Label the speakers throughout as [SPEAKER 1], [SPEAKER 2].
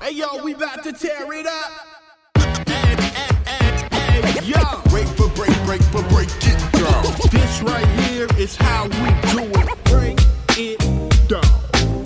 [SPEAKER 1] Hey yo, we about to tear it up. Hey, hey, hey, hey, yo.
[SPEAKER 2] Break for break, break for break it down.
[SPEAKER 1] This right here is how we do it. Break it down.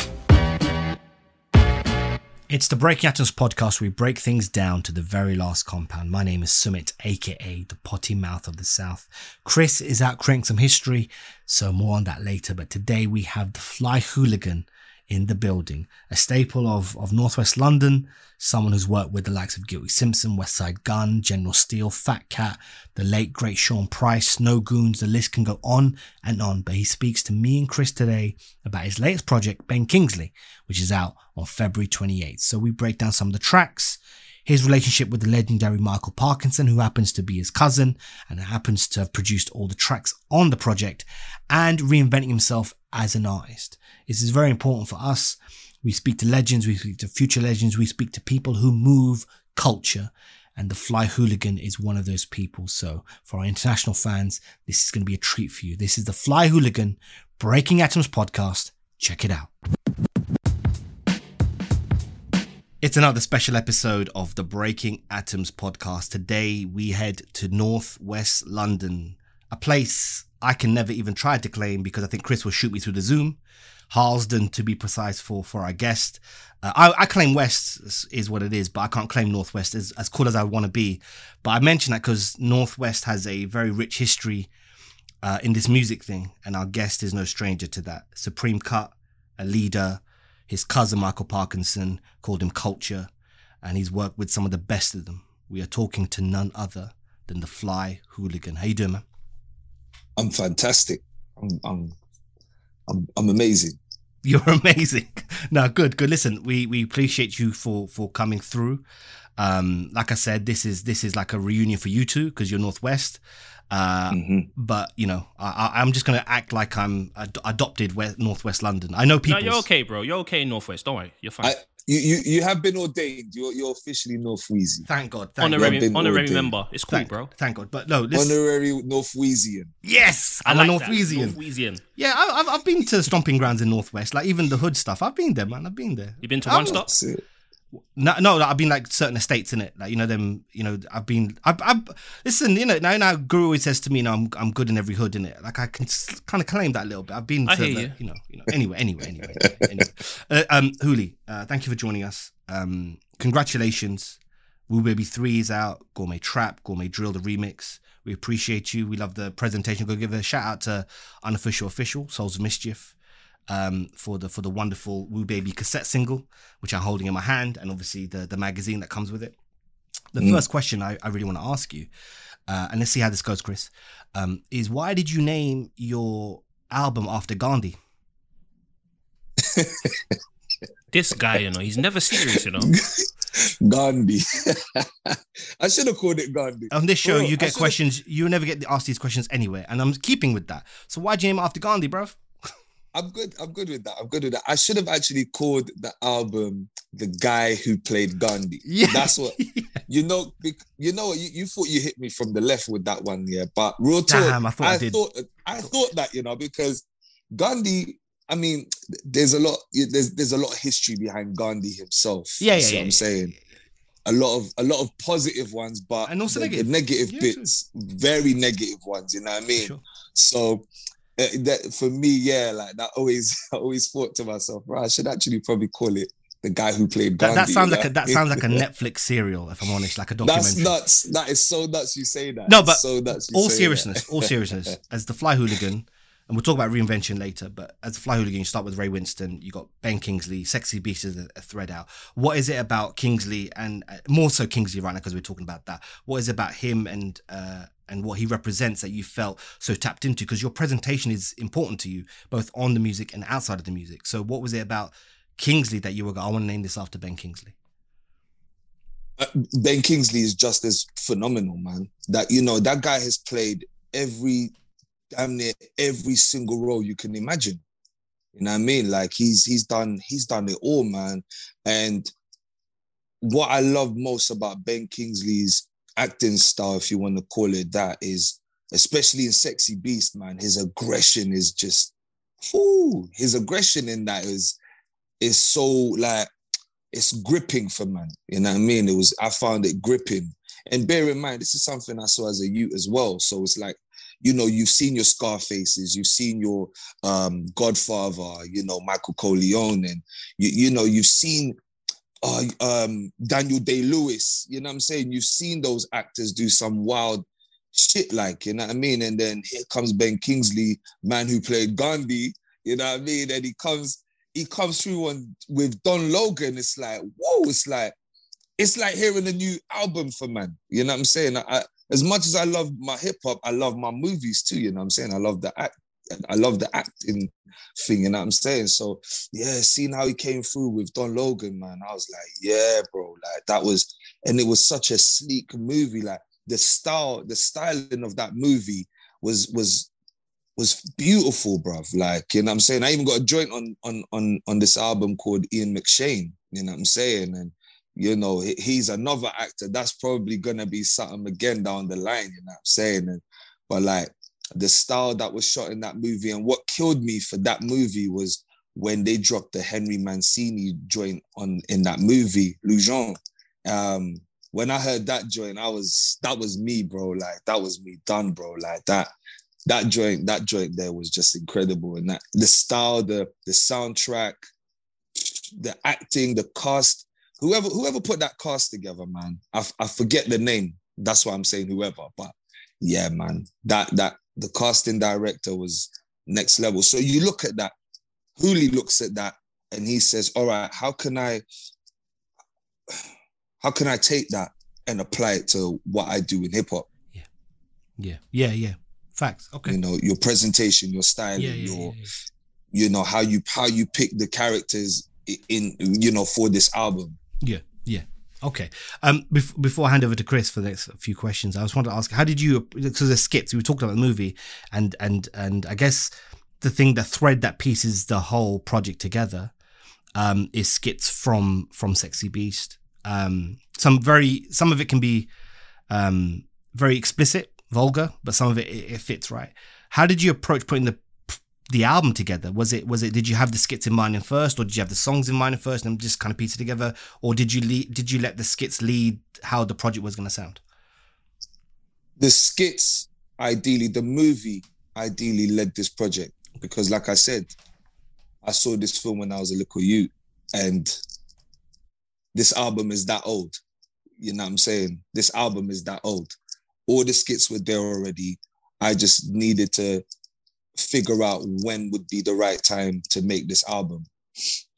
[SPEAKER 3] It's the Breaking Atoms podcast where we break things down to the very last compound. My name is Summit, aka the potty mouth of the South. Chris is out creating some history, so more on that later. But today we have the Fly Hooligan in the building, a staple of, of Northwest London, someone who's worked with the likes of Guilty Simpson, Westside Gunn, General Steele, Fat Cat, the late great Sean Price, Snow Goons, the list can go on and on. But he speaks to me and Chris today about his latest project, Ben Kingsley, which is out on February 28th. So we break down some of the tracks, his relationship with the legendary Micall Parknsun, who happens to be his cousin and happens to have produced all the tracks on the project, and reinventing himself as an artist. This is very important for us. We speak to legends, we speak to future legends, we speak to people who move culture. And the Fly Hooligan is one of those people. So for our international fans, this is going to be a treat for you. This is the Fly Hooligan Breaking Atoms podcast. Check it out. It's another special episode of the Breaking Atoms podcast. Today we head to Northwest London, a place I can never even try to claim because I think Chris will shoot me through the Zoom. Harlesden, to be precise, for for our guest. Uh, I, I, claim West is what it is, but I can't claim Northwest as, as cool as I want to be. But I mention that because Northwest has a very rich history uh, in this music thing, and our guest is no stranger to that. Supreme Cut, a leader, his cousin Micall Parknsun called him Culture, and he's worked with some of the best of them. We are talking to none other than the Fly Hooligan. How you doing, man?
[SPEAKER 4] I'm fantastic. I'm I'm I'm, I'm amazing.
[SPEAKER 3] You're amazing. no, good, good. Listen, we we appreciate you for for coming through. Um, like I said, this is this is like a reunion for you two because you're Northwest. Uh, mm-hmm. But you know, I, am just gonna act like I'm ad- adopted West, Northwest London. I know people.
[SPEAKER 5] No, you're okay, bro. You're okay in Northwest. Don't worry, you're fine. I,
[SPEAKER 4] you, you you have been ordained. You're you're officially North Wheezy.
[SPEAKER 3] Thank God. Thank
[SPEAKER 5] honorary God. honorary member. It's cool,
[SPEAKER 3] thank,
[SPEAKER 5] bro.
[SPEAKER 3] Thank God. But no, this...
[SPEAKER 4] honorary North Wheezian.
[SPEAKER 3] Yes, I'm like a North Wheezian. Yeah, I, have I've been to stomping grounds in Northwest, like even the hood stuff. I've been there, man. I've been there.
[SPEAKER 5] You've been to one stop.
[SPEAKER 3] No, no, I've been like certain estates in it, like you know them. You know, I've been. I, I listen. You know, now now Guru always says to me, "No, I'm I'm good in every hood in it." Like I can kind of claim that a little bit. I've been.
[SPEAKER 5] I
[SPEAKER 3] to
[SPEAKER 5] hear
[SPEAKER 3] the,
[SPEAKER 5] you.
[SPEAKER 3] you know, you know. Anyway, anyway, anyway, anyway. Uh, um, Hooli, uh, thank you for joining us. Um, congratulations. Woo Baby Three is out. Gourmet Trap, Gourmet Drill, the remix. We appreciate you. We love the presentation. Go give a shout out to unofficial official Souls of Mischief um, for the for the wonderful Woo Baby cassette single, which I'm holding in my hand, and obviously the the magazine that comes with it. The mm. first question I, I really want to ask you, uh, and let's see how this goes, Chris, um, is why did you name your album after Gandhi?
[SPEAKER 5] this guy, you know, he's never serious, you know.
[SPEAKER 4] Gandhi. I should have called it Gandhi.
[SPEAKER 3] On this show, bro, you get questions. You never get asked these questions anywhere, and I'm keeping with that. So why'd you name it after Gandhi, bruv?
[SPEAKER 4] I'm good. I'm good with that. I'm good with that. I should have actually called the album "The Guy Who Played Gandhi." Yeah, that's what you know. You know, you, you thought you hit me from the left with that one, yeah. But real talk, Damn, I thought I, I thought I thought that you know because Gandhi. I mean, there's a lot. There's there's a lot of history behind Gandhi himself.
[SPEAKER 3] Yeah, yeah, yeah.
[SPEAKER 4] I'm saying a lot of a lot of positive ones, but
[SPEAKER 3] and also
[SPEAKER 4] the,
[SPEAKER 3] negative,
[SPEAKER 4] the negative yeah, bits, too. very negative ones. You know what I mean? Sure. So that for me, yeah, like that always, I always thought to myself, right, I should actually probably call it the guy who played.
[SPEAKER 3] That, that sounds like a, that sounds like a Netflix serial, if I'm honest, like a documentary.
[SPEAKER 4] That's nuts. That is so nuts. You say that.
[SPEAKER 3] No, but
[SPEAKER 4] so nuts.
[SPEAKER 3] all seriousness, all seriousness. As the Fly Hooligan, and we'll talk about reinvention later. But as the Fly Hooligan, you start with Ray Winstone. You got Ben Kingsley, Sexy Beast is a, a thread out. What is it about Kingsley, and uh, more so Kingsley right now because we're talking about that? What is it about him and uh, and what he represents that you felt so tapped into because your presentation is important to you both on the music and outside of the music. So what was it about kingsley that you were i want to name this after ben kingsley
[SPEAKER 4] uh, ben kingsley is just as phenomenal man. That you know that guy has played every damn near every single role you can imagine. You know what i mean? Like he's he's done he's done it all man. And what i love most about ben kingsley's acting style, if you want to call it that, is especially in Sexy Beast, man, his aggression is just, whoo, his aggression in that is is so like it's gripping for man. You know what I mean? It was I found it gripping. And bear in mind, this is something I saw as a youth as well. So it's like, you know, you've seen your Scarfaces, you've seen your um, Godfather, you know, Michael Corleone, and you, you know, you've seen uh, um, Daniel Day Lewis. You know what I'm saying? You've seen those actors do some wild shit, like you know what I mean. And then here comes Ben Kingsley, man who played Gandhi. You know what I mean? And he comes, he comes through on with Don Logan. It's like, whoa! It's like, it's like hearing a new album for man. You know what I'm saying? I, as much as I love my hip hop, I love my movies too. You know what I'm saying? I love the act. I love the acting thing, you know what I'm saying? So yeah, seeing how he came through with Don Logan, man, I was like, yeah, bro, like that was, and it was such a sleek movie. Like the style, the styling of that movie was was was beautiful, bruv. Like, you know what I'm saying? I even got a joint on on on on this album called Ian McShane, you know what I'm saying? And you know, he's another actor. That's probably gonna be something again down the line, you know what I'm saying? And but like the style that was shot in that movie. And what killed me for that movie was when they dropped the Henry Mancini joint on in that movie, Lujon. Um, when I heard that joint, I was that was me, bro. Like that was me done, bro. Like that that joint, that joint there was just incredible. And that the style, the the soundtrack, the acting, the cast, whoever whoever put that cast together, man. I, I forget the name. That's why I'm saying whoever, but yeah, man, that that the casting director was next level. So you look at that, Hooli looks at that and he says, All right, how can I how can I take that and apply it to what I do in hip hop?
[SPEAKER 3] Yeah. Yeah. Yeah. Yeah. Facts. Okay.
[SPEAKER 4] You know, your presentation, your styling,
[SPEAKER 3] Yeah, yeah,
[SPEAKER 4] your
[SPEAKER 3] yeah.
[SPEAKER 4] you know, how you how you pick the characters in you know for this album.
[SPEAKER 3] Yeah, yeah. Okay. Um, bef- before I hand over to Chris for the next few questions, I just wanted to ask, how did you? Because there's skits. We talked about the movie, and and and I guess the thing, the thread that pieces the whole project together, um, is skits from from Sexy Beast. Um, some very, some of it can be, um, very explicit, vulgar, but some of it, it fits right. How did you approach putting the the album together? Was it was it did you have the skits in mind in first, or did you have the songs in mind in first, and just kind of piece it together, or did you lead, did you let the skits lead how the project was going to sound?
[SPEAKER 4] The skits, ideally, the movie ideally led this project because, like I said, I saw this film when I was a little youth, and this album is that old. You know what I'm saying? This album is that old. All the skits were there already. I just needed to figure out when would be the right time to make this album.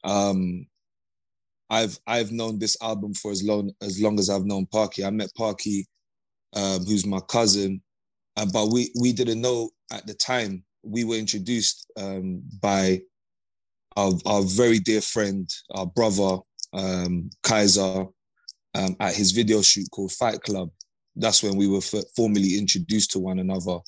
[SPEAKER 4] Um, I've I've known this album for as long as long as I've known Parky. I met Parky, um, who's my cousin, uh, but we we didn't know at the time. We were introduced um, by our, our very dear friend, our brother um, Kaiser, um, at his video shoot called Fight Club. That's when we were f- formally introduced to one another,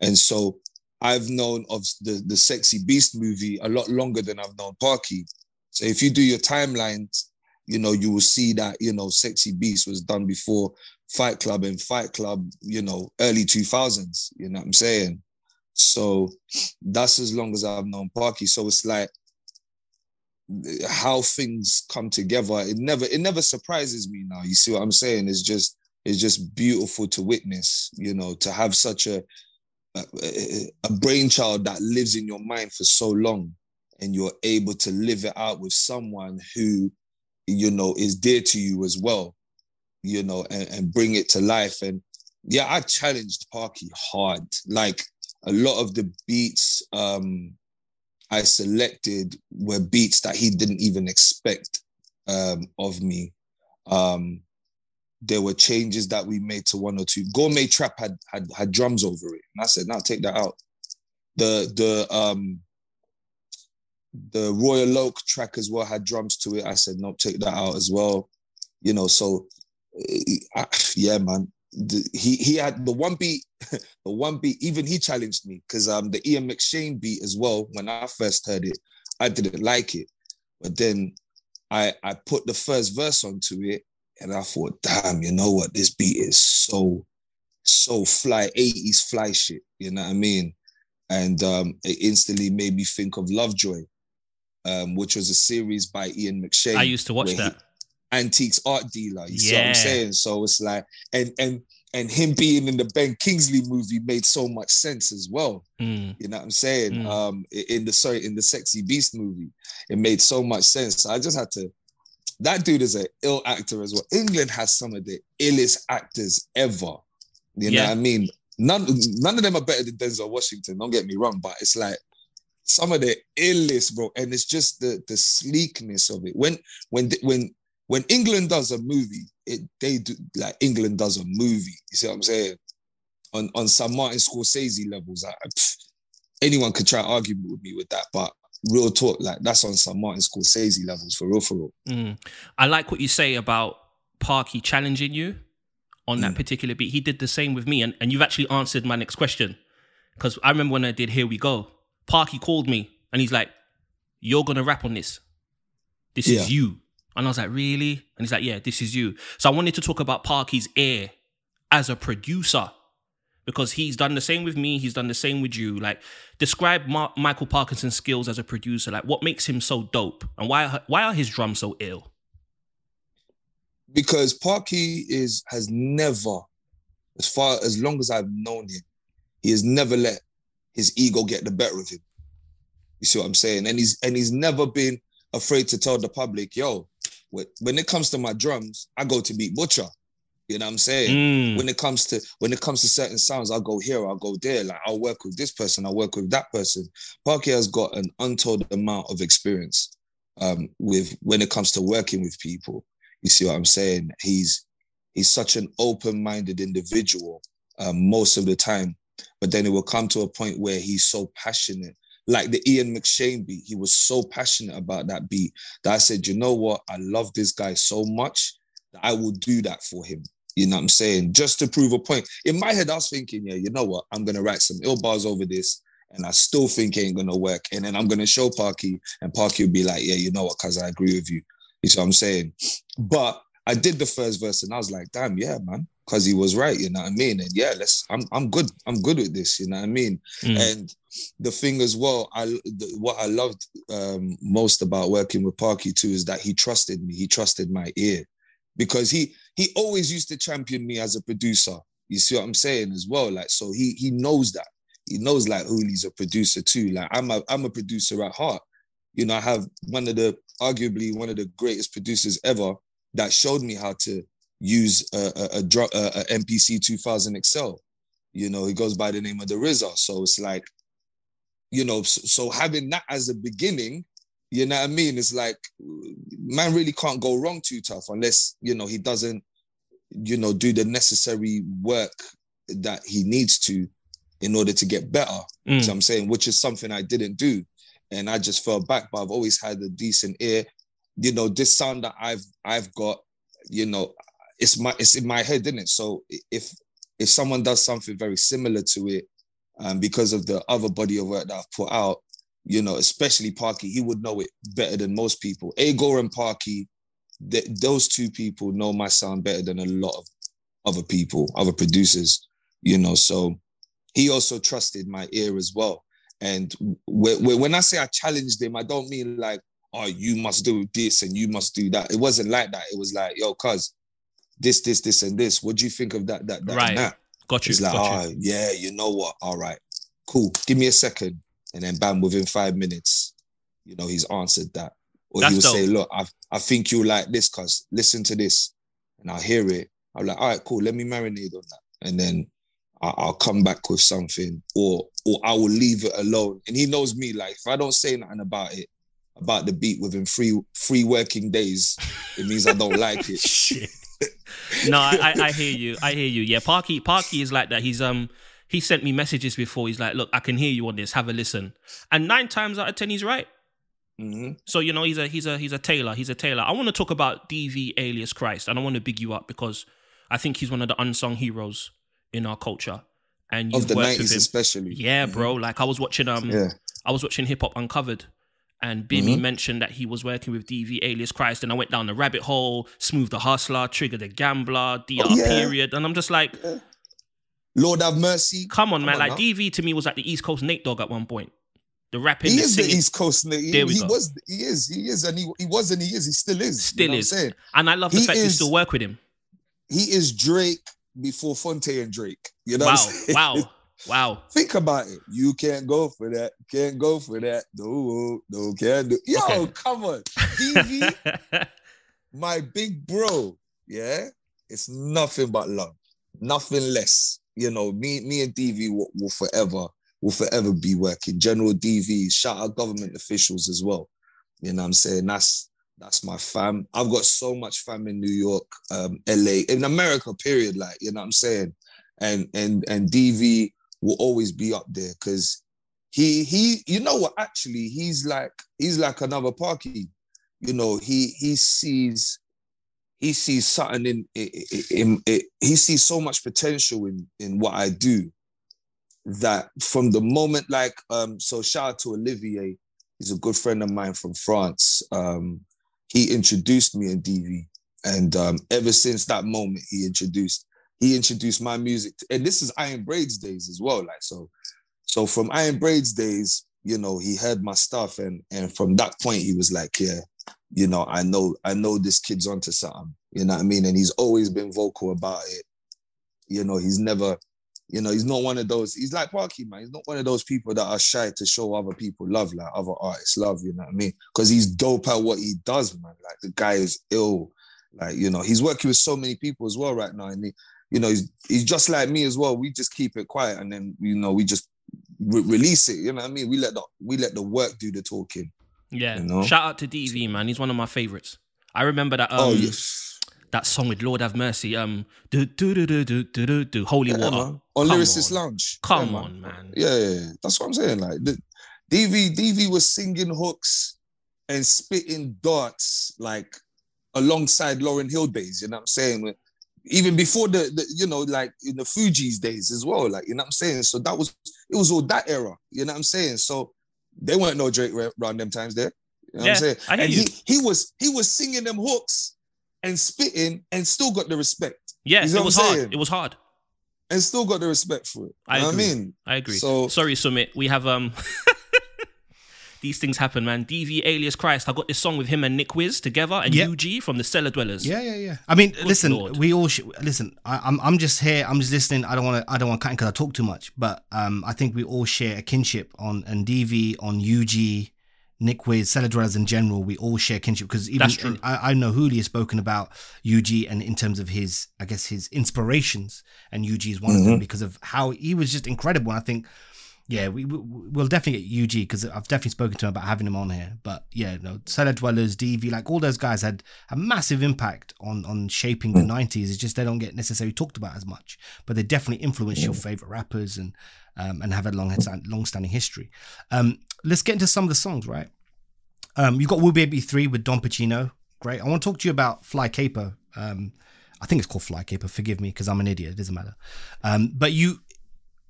[SPEAKER 4] and so I've known of the the Sexy Beast movie a lot longer than I've known Parky. So if you do your timelines, you know you will see that you know Sexy Beast was done before Fight Club and Fight Club, you know, early two thousands. You know what I'm saying? So that's as long as I've known Parky. So it's like how things come together. It never it never surprises me now. You see what I'm saying? It's just it's just beautiful to witness. You know, to have such a a, brainchild that lives in your mind for so long and you're able to live it out with someone who you know is dear to you as well you know and, and bring it to life. And yeah i challenged parky hard. Like a lot of the beats um i selected were beats that he didn't even expect um of me. Um there were changes that we made to one or two. Gourmet Trap had had had drums over it, and I said, "No, take that out." The the um the Royal Oak track as well had drums to it. I said, "No, take that out as well." You know, so uh, yeah, man. The, he he had the one beat, the one beat. Even he challenged me because um the Ian McShane beat as well. When I first heard it, I didn't like it, but then I I put the first verse onto it and I thought, damn, you know what? This beat is so, so fly, 80s fly shit. You know what I mean? And um, it instantly made me think of Lovejoy, um, which was a series by Ian McShane.
[SPEAKER 5] I used to watch
[SPEAKER 4] where he-
[SPEAKER 5] that.
[SPEAKER 4] antiques art dealer. You see what
[SPEAKER 5] Yeah.
[SPEAKER 4] I'm saying? So it's like, and and and him being in the Ben Kingsley movie made so much sense as well.
[SPEAKER 5] Mm.
[SPEAKER 4] You know what I'm saying?
[SPEAKER 5] Mm.
[SPEAKER 4] Um, in the sorry, in the Sexy Beast movie, it made so much sense. I just had to. That dude is an ill actor as well. England has some of the illest actors ever. You know what I mean? None, none of them are better than Denzel Washington. Don't get me wrong, but it's like some of the illest, bro. And it's just the the sleekness of it. When when when when England does a movie, it they do like England does a movie. You see what I'm saying? On on some Martin Scorsese levels, I, pff, anyone could try to argue with me with that, but real talk, like that's on some Martin Scorsese levels for real, for real.
[SPEAKER 5] Mm. I like what you say about Parky challenging you on that
[SPEAKER 4] Mm.
[SPEAKER 5] particular beat. He did the same with me, and, and you've actually answered my next question. Because I remember when I did Here We Go, Parky called me and he's like, You're gonna rap on this. This
[SPEAKER 4] Yeah.
[SPEAKER 5] is you. And I was like, Really? And he's like, Yeah, this is you. So I wanted to talk about Parky's ear as a producer. Because he's done the same with me, he's done the same with you. Like, describe Ma- Micall Parknsun's skills as a producer. Like, what makes him so dope, and why why are his drums so ill?
[SPEAKER 4] because Parky is has never, as far as long as I've known him, he has never let his ego get the better of him. You see what I'm saying? And he's and he's never been afraid to tell the public, yo, when it comes to my drums, I go to Beat Butcha. You know what I'm saying?
[SPEAKER 5] Mm.
[SPEAKER 4] When it comes to when it comes to certain sounds, I'll go here, I'll go there. Like I'll work with this person, I'll work with that person. Parky has got an untold amount of experience um, with when it comes to working with people. You see what I'm saying? He's he's such an open-minded individual um, most of the time, but then it will come to a point where he's so passionate. Like the Ian McShane beat, he was so passionate about that beat that I said, you know what? I love this guy so much that I will do that for him. You know what I'm saying? Just to prove a point. In my head, I was thinking, yeah, you know what? I'm gonna write some ill bars over this, and I still think it ain't gonna work. And then I'm gonna show Parky, and Parky will be like, yeah, you know what? Cause I agree with you. You see what I'm saying? But I did the first verse, and I was like, damn, yeah, man, because he was right. You know what I mean? And yeah, let's. I'm I'm good. I'm good with this. You know what I mean?
[SPEAKER 5] Mm.
[SPEAKER 4] And the thing as well, I the, what I loved um, most about working with Parky too is that he trusted me. He trusted my ear because he he always used to champion me as a producer. You see what I'm saying as well? Like so, he he knows that. He knows like Hoolie's a producer too. Like I'm a I'm a producer at heart. You know, I have one of the arguably one of the greatest producers ever that showed me how to use a a, a, a, MPC 2000 XL. You know, he goes by the name of the RZA. So it's like, you know, so, so having that as a beginning, you know what I mean? It's like, man really can't go wrong too tough unless, you know, he doesn't, you know, do the necessary work that he needs to in order to get better.
[SPEAKER 5] Mm.
[SPEAKER 4] So I'm saying, which is something I didn't do. And I just fell back, but I've always had a decent ear. You know, this sound that I've I've got, you know, it's my it's in my head, isn't it? So if if someone does something very similar to it, um, because of the other body of work that I've put out, you know, especially Parky, he would know it better than most people. Agor and Parky, th- those two people know my sound better than a lot of other people, other producers, you know. So he also trusted my ear as well. And wh- wh- when I say I challenged him, I don't mean like, oh, you must do this and you must do that. It wasn't like that. It was like, yo, cuz this, this, this, and this. What do you think of that, that, that,
[SPEAKER 5] Right.
[SPEAKER 4] that?
[SPEAKER 5] Got you.
[SPEAKER 4] It's like,
[SPEAKER 5] got you.
[SPEAKER 4] oh, yeah, you know what? All right, cool. Give me a second. And then bam, within five minutes, you know, he's answered that. Or
[SPEAKER 5] That's
[SPEAKER 4] he'll
[SPEAKER 5] dope.
[SPEAKER 4] say, look, I, I think you like this, cuz listen to this. And I'll hear it. I'm like, all right, cool. Let me marinate on that. And then I- I'll come back with something or or I will leave it alone. And he knows me. Like if I don't say nothing about it, about the beat within three three working days, it means I don't like it.
[SPEAKER 5] Shit. no, I, I, I hear you. I hear you. Yeah, Parky, Parky is like that. He's um he sent me messages before. He's like, look, I can hear you on this. Have a listen. And nine times out of ten, he's right.
[SPEAKER 4] Mhm.
[SPEAKER 5] So you know, he's a he's a he's a tailor. He's a tailor. I want to talk about DV Alias Khryst, and I want to big you up because I think he's one of the unsung heroes in our culture. And
[SPEAKER 4] Of the nineties especially.
[SPEAKER 5] Yeah, bro. Like I was watching um
[SPEAKER 4] Yeah.
[SPEAKER 5] I was watching Hip Hop Uncovered, and Bimmy
[SPEAKER 4] Mhm.
[SPEAKER 5] mentioned that he was working with DV Alias Khryst, and I went down the rabbit hole, Smooth the Hustler, Trigger the Gambler, DR
[SPEAKER 4] Oh, yeah.
[SPEAKER 5] period, and I'm just like,
[SPEAKER 4] Lord have mercy.
[SPEAKER 5] come on, man.
[SPEAKER 4] on
[SPEAKER 5] like
[SPEAKER 4] now.
[SPEAKER 5] DV to me was like the East Coast Nate Dogg at one point. The rapping,
[SPEAKER 4] He
[SPEAKER 5] the
[SPEAKER 4] is the
[SPEAKER 5] singing,
[SPEAKER 4] East Coast nigga.
[SPEAKER 5] There we
[SPEAKER 4] he
[SPEAKER 5] go.
[SPEAKER 4] was, he is, he is, and he, he was, and he is. He still is.
[SPEAKER 5] Still
[SPEAKER 4] you know
[SPEAKER 5] is.
[SPEAKER 4] What I'm saying
[SPEAKER 5] and I love the
[SPEAKER 4] He
[SPEAKER 5] fact you
[SPEAKER 4] is-
[SPEAKER 5] still work with him.
[SPEAKER 4] he is Drake before Phonte and Drake. You know
[SPEAKER 5] Wow,
[SPEAKER 4] what I'm saying?
[SPEAKER 5] wow, wow.
[SPEAKER 4] Think about it. You can't go for that. Can't go for that. No, no, can't do. Yo,
[SPEAKER 5] Okay.
[SPEAKER 4] come on. DV, my big bro. Yeah, it's nothing but love, nothing less. You know, me, me and DV will, will forever, will forever be working. General DV, shout out government officials as well. You know I'm saying? That's that's my fam. I've got so much fam in New York, um, LA, in America, period. Like, you know what I'm saying? And and and DV will always be up there because he he you know what actually he's like he's like another Parky. You know, he he sees he sees something in, in, in, he sees so much potential in in what I do that from the moment like um so shout out to Olivier. He's a good friend of mine from France. Um he introduced me in DV and um ever since that moment he introduced he introduced my music to- and this is Iron Braydz days as well like so so from Iron Braydz days you know he heard my stuff and and from that point he was like yeah you know I know I know this kid's onto something you know what I mean? And he's always been vocal about it. You know he's never you know he's not one of those he's like Parky man. He's not one of those people that are shy to show other people love like other artists love you know what I mean? Because he's dope at what he does man. Like the guy is ill. Like you know he's working with so many people as well right now and he, you know he's he's just like me as well. We just keep it quiet and then you know we just re- release it you know what I mean? We let the we let the work do the talking
[SPEAKER 5] Yeah.
[SPEAKER 4] You know?
[SPEAKER 5] Shout out to DV, man. He's one of my favorites. I remember that um
[SPEAKER 4] oh yes
[SPEAKER 5] that song with Lord Have Mercy. Um do do do do do do do do Holy
[SPEAKER 4] Yeah,
[SPEAKER 5] Water.
[SPEAKER 4] man. on
[SPEAKER 5] Come
[SPEAKER 4] Lyricist
[SPEAKER 5] on.
[SPEAKER 4] Lounge
[SPEAKER 5] Come
[SPEAKER 4] Yeah,
[SPEAKER 5] on, man.
[SPEAKER 4] Yeah, yeah, yeah. that's what I'm saying. Like the DV, DV was singing hooks and spitting darts like alongside Lauryn Hill days. You know what I'm saying? Even before the, the, you know, like in the Fugees days as well. Like you know what I'm saying. So that was it was all that era. You know what I'm saying? So they weren't no Drake ra- around them times there. You know
[SPEAKER 5] Yeah,
[SPEAKER 4] what I'm saying?
[SPEAKER 5] I
[SPEAKER 4] and
[SPEAKER 5] you.
[SPEAKER 4] he he was he was singing them hooks and spitting and still got the respect
[SPEAKER 5] Yeah,
[SPEAKER 4] You know
[SPEAKER 5] it was hard.
[SPEAKER 4] saying?
[SPEAKER 5] It was hard.
[SPEAKER 4] and still got the respect for it. You
[SPEAKER 5] I
[SPEAKER 4] know what I mean?
[SPEAKER 5] I agree.
[SPEAKER 4] So-
[SPEAKER 5] sorry, Summit. We have um these things happen, man. DV Alias Khryst. I got this song with him and Nick Wiz together and
[SPEAKER 3] Yep.
[SPEAKER 5] UG from the Cellar Dwellers.
[SPEAKER 3] Yeah, yeah, yeah. I mean, listen,
[SPEAKER 5] Lord.
[SPEAKER 3] we all should listen. I, I'm, I'm just here. I'm just listening. I don't want to. I don't want to cut because I talk too much. But um, I think we all share a kinship on and DV on UG, Nick Wiz, Cellar Dwellers in general. We all share kinship because even
[SPEAKER 5] That's true.
[SPEAKER 3] I, I know Hooli has spoken about UG and in terms of his, I guess his inspirations, and UG is one of them because of how he was just incredible. And I think. Yeah, we, we we'll definitely get UG because I've definitely spoken to him about having him on here. But yeah, no, Cellar Dwellers, DV, like all those guys had a massive impact on on shaping the nineties. It's just they don't get necessarily talked about as much, but they definitely influence your favorite rappers and um, and have a long long standing history. Um, let's get into some of the songs, right? Um, you got Woo Baby Three with Don Pacino, great. I want to talk to you about Fly Caper. Um, I think it's called Fly Caper. Forgive me because I'm an idiot. It doesn't matter. Um, but you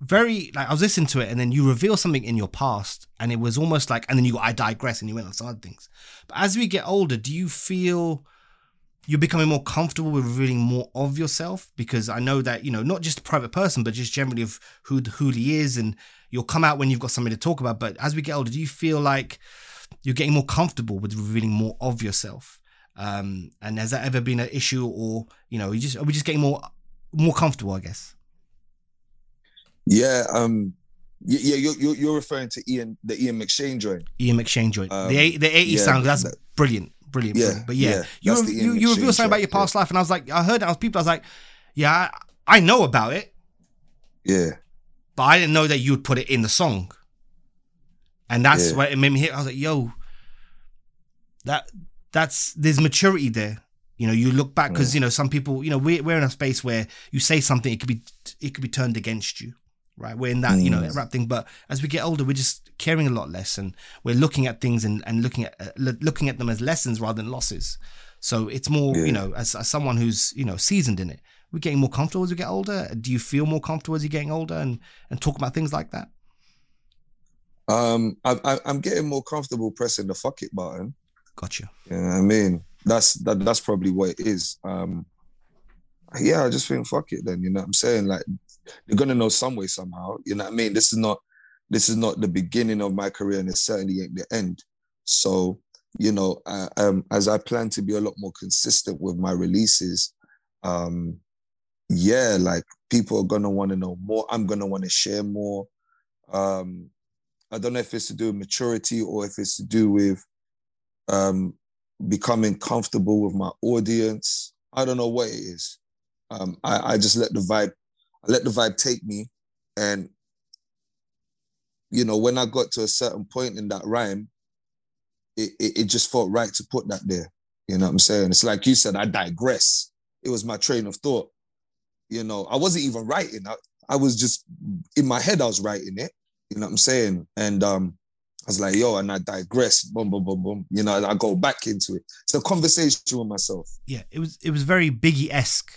[SPEAKER 3] very like I was listening to it, and then you reveal something in your past, and it was almost like, and then you I digress, and you went on other things. But as we get older, do you feel you're becoming more comfortable with revealing more of yourself? Because I know that you know not just a private person, but just generally of who who he is, and you'll come out when you've got something to talk about. But as we get older, do you feel like you're getting more comfortable with revealing more of yourself? Um, and has that ever been an issue, or you know, you just are we just getting more more comfortable? I guess.
[SPEAKER 4] Yeah, um, yeah, you're, you're you're referring to Ian, the Ian McShane joint.
[SPEAKER 3] Ian McShane joint.
[SPEAKER 4] Um,
[SPEAKER 3] the the 80s
[SPEAKER 4] yeah,
[SPEAKER 3] sound, that's
[SPEAKER 4] that-
[SPEAKER 3] brilliant. Brilliant.
[SPEAKER 4] Yeah,
[SPEAKER 3] brilliant. But yeah,
[SPEAKER 4] yeah,
[SPEAKER 3] you, you, you revealed something about your past life, and I was like, I heard that. I was people, I was like, yeah, I, I know about it,
[SPEAKER 4] Yeah,
[SPEAKER 3] but I didn't know that you would put it in the song. And that's
[SPEAKER 4] Yeah.
[SPEAKER 3] what it made me hit. I was like, yo, that that's there's maturity there. You know, you look back because you know some people, you know, we're we're in a space where you say something, it could be it could be turned against you, right? We're in that you know that rap thing, but as we get older, we're just caring a lot less, and we're looking at things and and looking at uh, looking at them as lessons rather than losses. So it's more, you know, as, as someone who's you know seasoned in it, we're getting more comfortable as we get older. Do you feel more comfortable as you're getting older and and talk about things like that?
[SPEAKER 4] um, I, I, I'm getting more comfortable pressing the fuck it button.
[SPEAKER 3] Gotcha.
[SPEAKER 4] You know I mean? That's that, that's probably what it is. Um, yeah, I just think fuck it then. You know what I'm saying? Like they're gonna know some way somehow. You know what I mean? This is not this is not the beginning of my career, and it certainly ain't the end. So, you know, uh, um, as I plan to be a lot more consistent with my releases, um, yeah, like people are gonna want to know more. I'm gonna want to share more. Um, I don't know if it's to do with maturity or if it's to do with um, becoming comfortable with my audience. I don't know what it is. Um, I, I just let the vibe, I let the vibe take me, and you know, when I got to a certain point in that rhyme, it, it, it just felt right to put that there. You know what I'm saying? It's like you said, I digress. It was my train of thought. You know, I wasn't even writing. I, I was just in my head, I was writing it. You know what I'm saying? And um, I was like, yo, and I digress, boom, boom, boom, boom. You know, and I go back into it. It's a conversation with myself.
[SPEAKER 3] Yeah, it was it was very Biggie esque.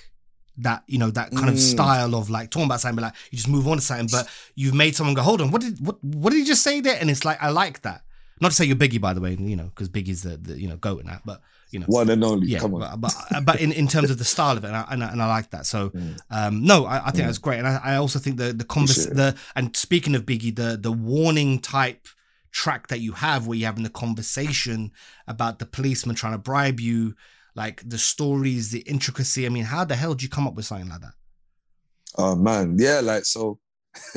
[SPEAKER 3] That you know that kind of
[SPEAKER 4] Mm.
[SPEAKER 3] style of like talking about something, but like you just move on to something, but you've made someone go, hold on, what did what what did he just say there? And it's like I like that. Not to say you're Biggie, by the way, you know, because Biggie's the, the you know goat in that, but you know,
[SPEAKER 4] One and only.
[SPEAKER 3] yeah,
[SPEAKER 4] Come on.
[SPEAKER 3] but but, but in, in terms of the style of it, and I, and I, and I like that. So,
[SPEAKER 4] Mm.
[SPEAKER 3] um, no, I, I think that's great, and I, I also think the the convers the and speaking of Biggie, the the warning type track that you have where you're having the conversation about the policeman trying to bribe you, like the stories, the intricacy. I mean, how the hell did you come up with something like that?
[SPEAKER 4] Oh man, yeah, like so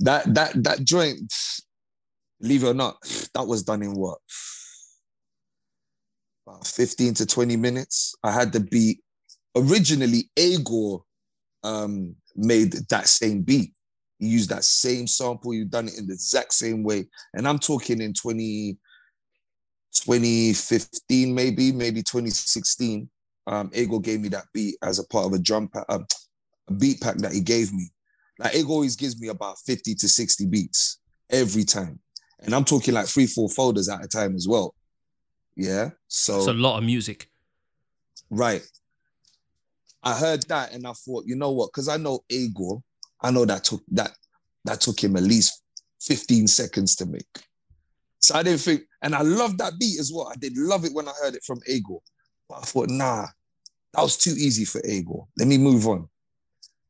[SPEAKER 4] that that that joint, believe it or not, that was done in what? About 15 to 20 minutes. I had the beat. Originally, Agor um made that same beat. He used that same sample, you done it in the exact same way. And I'm talking in 20, 2015, maybe, maybe 2016. Um, Ego gave me that beat as a part of a drum pack, um, a beat pack that he gave me. Like Ego always gives me about 50 to 60 beats every time. And I'm talking like three, four folders at a time as well. Yeah. So
[SPEAKER 5] It's a lot of music.
[SPEAKER 4] Right. I heard that and I thought, you know what? Because I know Agor, I know that took that that took him at least 15 seconds to make. So I didn't think, and I love that beat as well. I did love it when I heard it from Agor. But I thought, nah, that was too easy for Agor. Let me move on.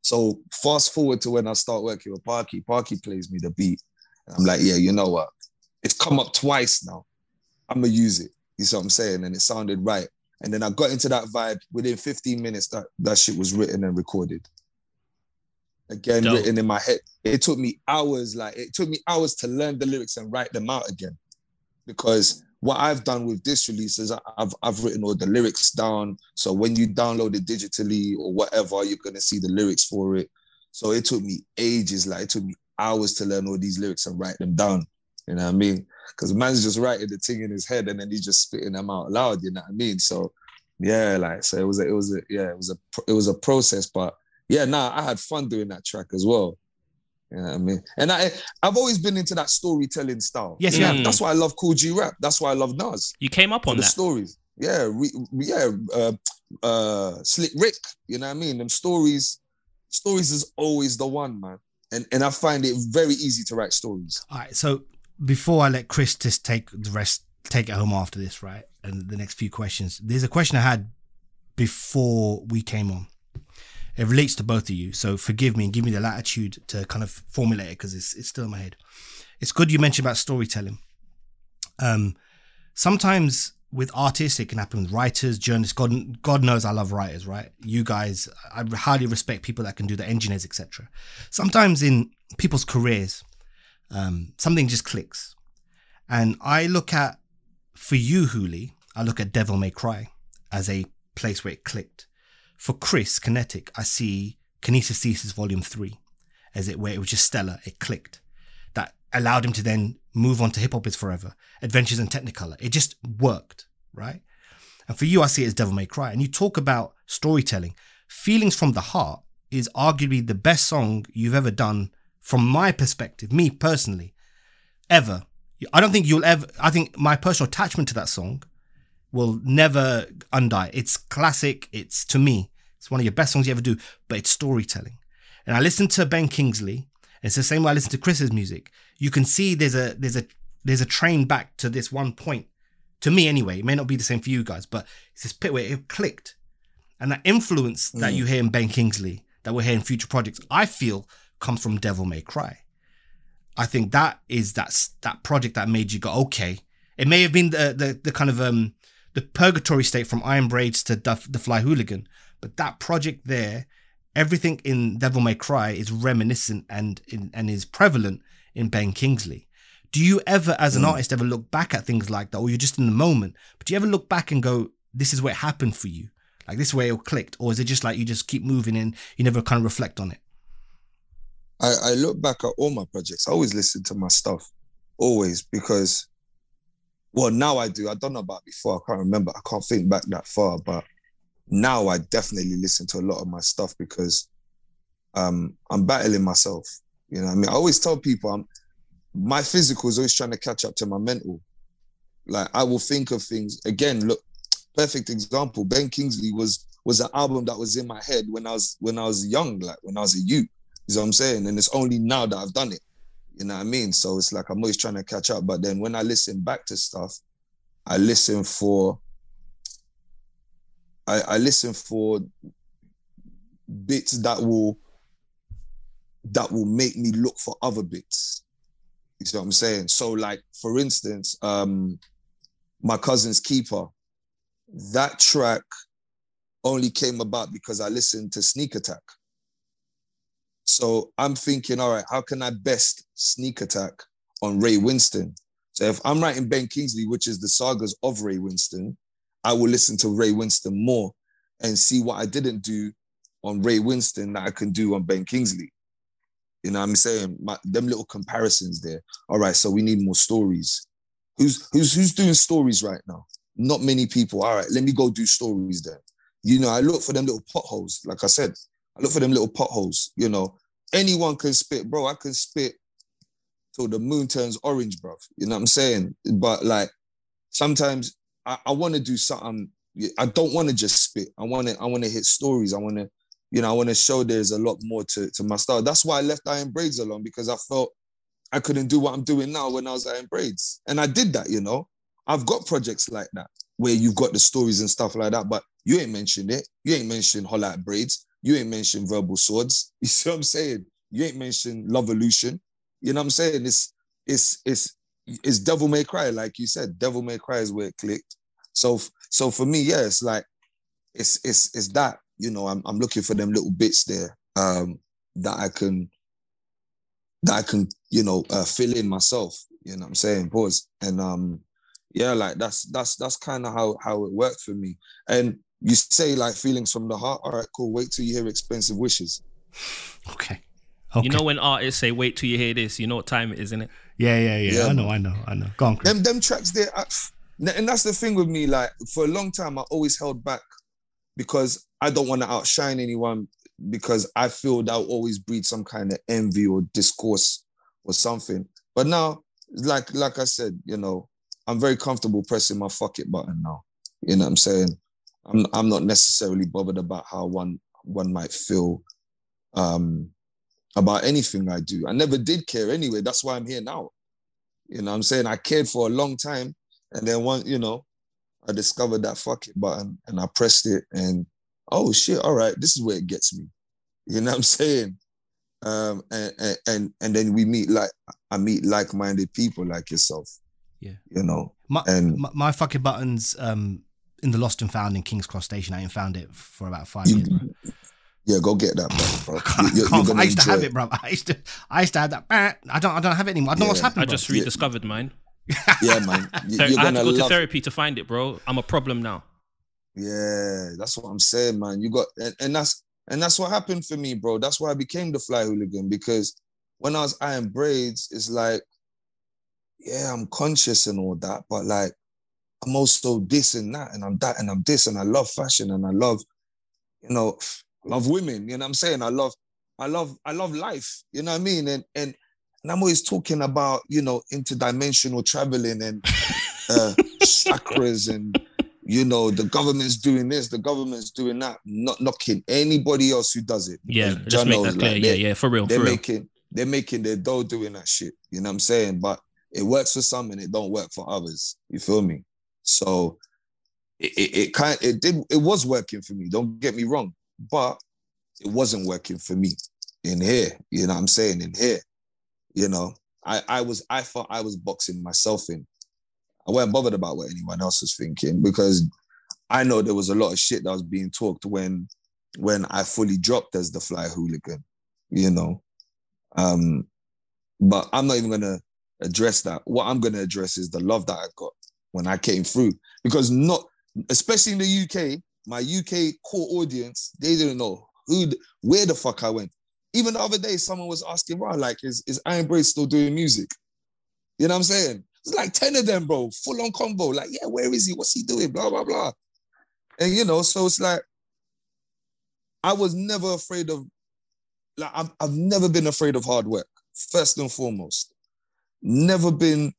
[SPEAKER 4] So fast forward to when I start working with Parky. Parky plays me the beat. And I'm like, yeah, you know what? It's come up twice now. I'm gonna use it. You see what I'm saying? And it sounded right. And then I got into that vibe within 15 minutes. That that shit was written and recorded. Again,
[SPEAKER 5] Dope.
[SPEAKER 4] written in my head. It took me hours. Like it took me hours to learn the lyrics and write them out again, because what I've done with this release is I've I've written all the lyrics down. So when you download it digitally or whatever, you're gonna see the lyrics for it. So it took me ages. Like it took me hours to learn all these lyrics and write them down. You know what I mean? Because man's just writing the thing in his head and then he's just spitting them out loud. You know what I mean? So yeah, like so it was a, it was a yeah it was a it was a process, but yeah, nah, I had fun doing that track as well. You know what I mean? And I I've always been into that storytelling style.
[SPEAKER 3] Yes, you
[SPEAKER 5] have.
[SPEAKER 4] That's why I love Kool G Rap. That's why I love Nas
[SPEAKER 5] You came up on
[SPEAKER 4] the
[SPEAKER 5] that.
[SPEAKER 4] stories. Yeah, re, yeah, uh, uh, Slick Rick. You know what I mean? Them stories, stories is always the one, man. And and I find it very easy to write stories.
[SPEAKER 3] All right, so before I let Chris just take the rest, take it home after this, right? And the next few questions. There's a question I had before we came on. It relates to both of you, so forgive me and give me the latitude to kind of formulate it because it's it's still in my head. It's good you mentioned about storytelling. Um, sometimes with artists, it can happen with writers, journalists. God, God knows I love writers, right? You guys, I highly respect people that can do the engineers, etc. Sometimes in people's careers, um, something just clicks. And I look at, for you, Huli, I look at Devil May Cry as a place where it clicked. For Chris, Kinetic, I see Kinesis Volume 3 as it where it was just stellar, it clicked. That allowed him to then move on to Hip Hop is Forever, Adventures in Technicolor. It just worked, right? And for you, I see it as Devil May Cry. And you talk about storytelling. Feelings from the Heart is arguably the best song you've ever done from my perspective, me personally, ever. I don't think you'll ever, I think my personal attachment to that song will never undie. It's classic. It's, to me, it's one of your best songs you ever do, but it's storytelling. And I listen to Ben Kingsley, it's the same way I listen to Chris's music. You can see there's a, there's a, there's a train back to this one point. To me, anyway, it may not be the same for you guys, but it's this pit where it clicked. And that influence that you hear in Ben Kingsley, that we're hearing in future projects, I feel comes from Devil May Cry. I think that is that's that project that made you go okay. It may have been the the, the kind of um the purgatory state from Iron Braydz to the, the Fly Hooligan, but that project there, everything in Devil May Cry is reminiscent and in, and is prevalent in Ben Kingsley. Do you ever, as an hmm. artist, ever look back at things like that, or you're just in the moment? But do you ever look back and go, "This is where it happened for you"? Like this way it clicked, or is it just like you just keep moving and you never kind of reflect on it?
[SPEAKER 4] I, I look back at all my projects. I always listen to my stuff, always because, well, now I do. I don't know about before. I can't remember. I can't think back that far, but now I definitely listen to a lot of my stuff because um, I'm battling myself. You know, I mean, I always tell people I'm my physical is always trying to catch up to my mental. Like I will think of things again. Look, perfect example. Ben Kingsley was was an album that was in my head when I was when I was young, like when I was a youth. You know what I'm saying? And it's only now that I've done it. You know what I mean? So it's like I'm always trying to catch up. But then when I listen back to stuff, I listen for I, I listen for bits that will that will make me look for other bits. You see what I'm saying? So, like for instance, um, my cousin's keeper, that track only came about because I listened to Sneak Attack. So I'm thinking, all right, how can I best sneak attack on Ray Winstone? So if I'm writing Ben Kingsley, which is the sagas of Ray Winstone, I will listen to Ray Winstone more and see what I didn't do on Ray Winstone that I can do on Ben Kingsley. You know what I'm saying? My, them little comparisons there. All right, so we need more stories. Who's who's who's doing stories right now? Not many people. All right, let me go do stories then. You know, I look for them little potholes. Like I said, I look for them little potholes. You know, anyone can spit, bro. I can spit till the moon turns orange, bro. You know what I'm saying? But like sometimes I, I want to do something. I don't want to just spit. I want to. I want to hit stories. I want to, you know, I want to show there's a lot more to, to my style. That's why I left Iron Braydz alone because I felt I couldn't do what I'm doing now when I was Iron Braydz, and I did that. You know, I've got projects like that where you've got the stories and stuff like that, but you ain't mentioned it. You ain't mentioned Holla at Braids. You ain't mentioned Verbal Swords. You see what I'm saying? You ain't mentioned Love Illusion. You know what I'm saying? It's it's it's it's Devil May Cry, like you said. Devil May Cry is where it clicked. So so for me, yeah, it's like it's it's it's that you know I'm I'm looking for them little bits there um, that I can that I can you know uh, fill in myself. You know what I'm saying? Pause and um yeah, like that's that's that's kind of how how it worked for me. And you say like feelings from the heart. All right, cool. Wait till you hear expensive wishes.
[SPEAKER 3] Okay. Okay.
[SPEAKER 5] You know when artists say, "Wait till you hear this," you know what time it is, isn't it?
[SPEAKER 3] yeah, yeah, yeah,
[SPEAKER 4] Yeah,
[SPEAKER 3] I know. I know, I know. Go on, Chris.
[SPEAKER 4] them them tracks there I- and that's the thing with me like for a long time i always held back because i don't want to outshine anyone because i feel that will always breed some kind of envy or discourse or something but now like like i said you know i'm very comfortable pressing my fuck it button now you know what i'm saying i'm, I'm not necessarily bothered about how one one might feel um about anything i do i never did care anyway that's why i'm here now you know what I'm saying? I cared for a long time. And then one, you know, I discovered that fuck it button and I pressed it and oh shit, all right, this is where it gets me. You know what I'm saying? Um, and, and and and then we meet like I meet like-minded people like yourself.
[SPEAKER 3] Yeah.
[SPEAKER 4] You know.
[SPEAKER 3] My,
[SPEAKER 4] and-
[SPEAKER 3] my, my fucking buttons um in the Lost and Found in King's Cross Station. I ain't found it for about five
[SPEAKER 4] You,
[SPEAKER 3] years. bro.
[SPEAKER 4] yeah, go get that, bro. bro.
[SPEAKER 3] I
[SPEAKER 4] You're-
[SPEAKER 3] I, can't-
[SPEAKER 4] you're gonna
[SPEAKER 3] I used to have it, bro. I used to, I used to have that. bah, I don't, I don't have it anymore. I don't know what's
[SPEAKER 4] Yeah.
[SPEAKER 3] happening.
[SPEAKER 5] I
[SPEAKER 3] bro.
[SPEAKER 5] just
[SPEAKER 4] Yeah.
[SPEAKER 5] rediscovered mine.
[SPEAKER 4] Yeah, man. You-
[SPEAKER 5] Ther-
[SPEAKER 4] You're
[SPEAKER 5] I had to
[SPEAKER 4] gonna
[SPEAKER 5] go to therapy to find it, bro. I'm a problem now.
[SPEAKER 4] Yeah, that's what I'm saying, man. You got and, and that's and that's what happened for me, bro. That's why I became the fly hooligan because when I was iron braydz, it's like, yeah, I'm conscious and all that, but like I'm also this and that, and I'm that, and I'm this, and I love fashion and I love, you know, I love women, you know what I'm saying? I love, I love, I love life, you know what I mean? And and and I'm always talking about, you know, interdimensional traveling and uh chakras and you know, the government's doing this, the government's doing that, not knocking anybody else who does it.
[SPEAKER 5] Yeah,
[SPEAKER 4] Because
[SPEAKER 5] just make that clear.
[SPEAKER 4] like,
[SPEAKER 5] yeah, yeah, for real,
[SPEAKER 4] They're
[SPEAKER 5] for real.
[SPEAKER 4] making they're making their dough doing that shit. You know what I'm saying? But it works for some and it don't work for others. You feel me? So it, it, it kind it did it was working for me. Don't get me wrong, but it wasn't working for me in here. You know what I'm saying? In here, you know, I, I was I thought I was boxing myself in. I wasn't bothered about what anyone else was thinking because I know there was a lot of shit that was being talked when when I fully dropped as the fly hooligan, you know. Um, but I'm not even gonna address that. What I'm gonna address is the love that I got when I came through. Because not especially in the UK, my UK core audience, they didn't know who where the fuck I went. Even the other day, someone was asking, "Wow, like, is, is Iron Braydz still doing music?" You know what I'm saying? It's like 10 of them, bro, full on combo. Like, yeah, where is he? What's he doing? Blah, blah, blah. And you know, so it's like I was never afraid of like I've, I've never been afraid of hard work, first and foremost. Never been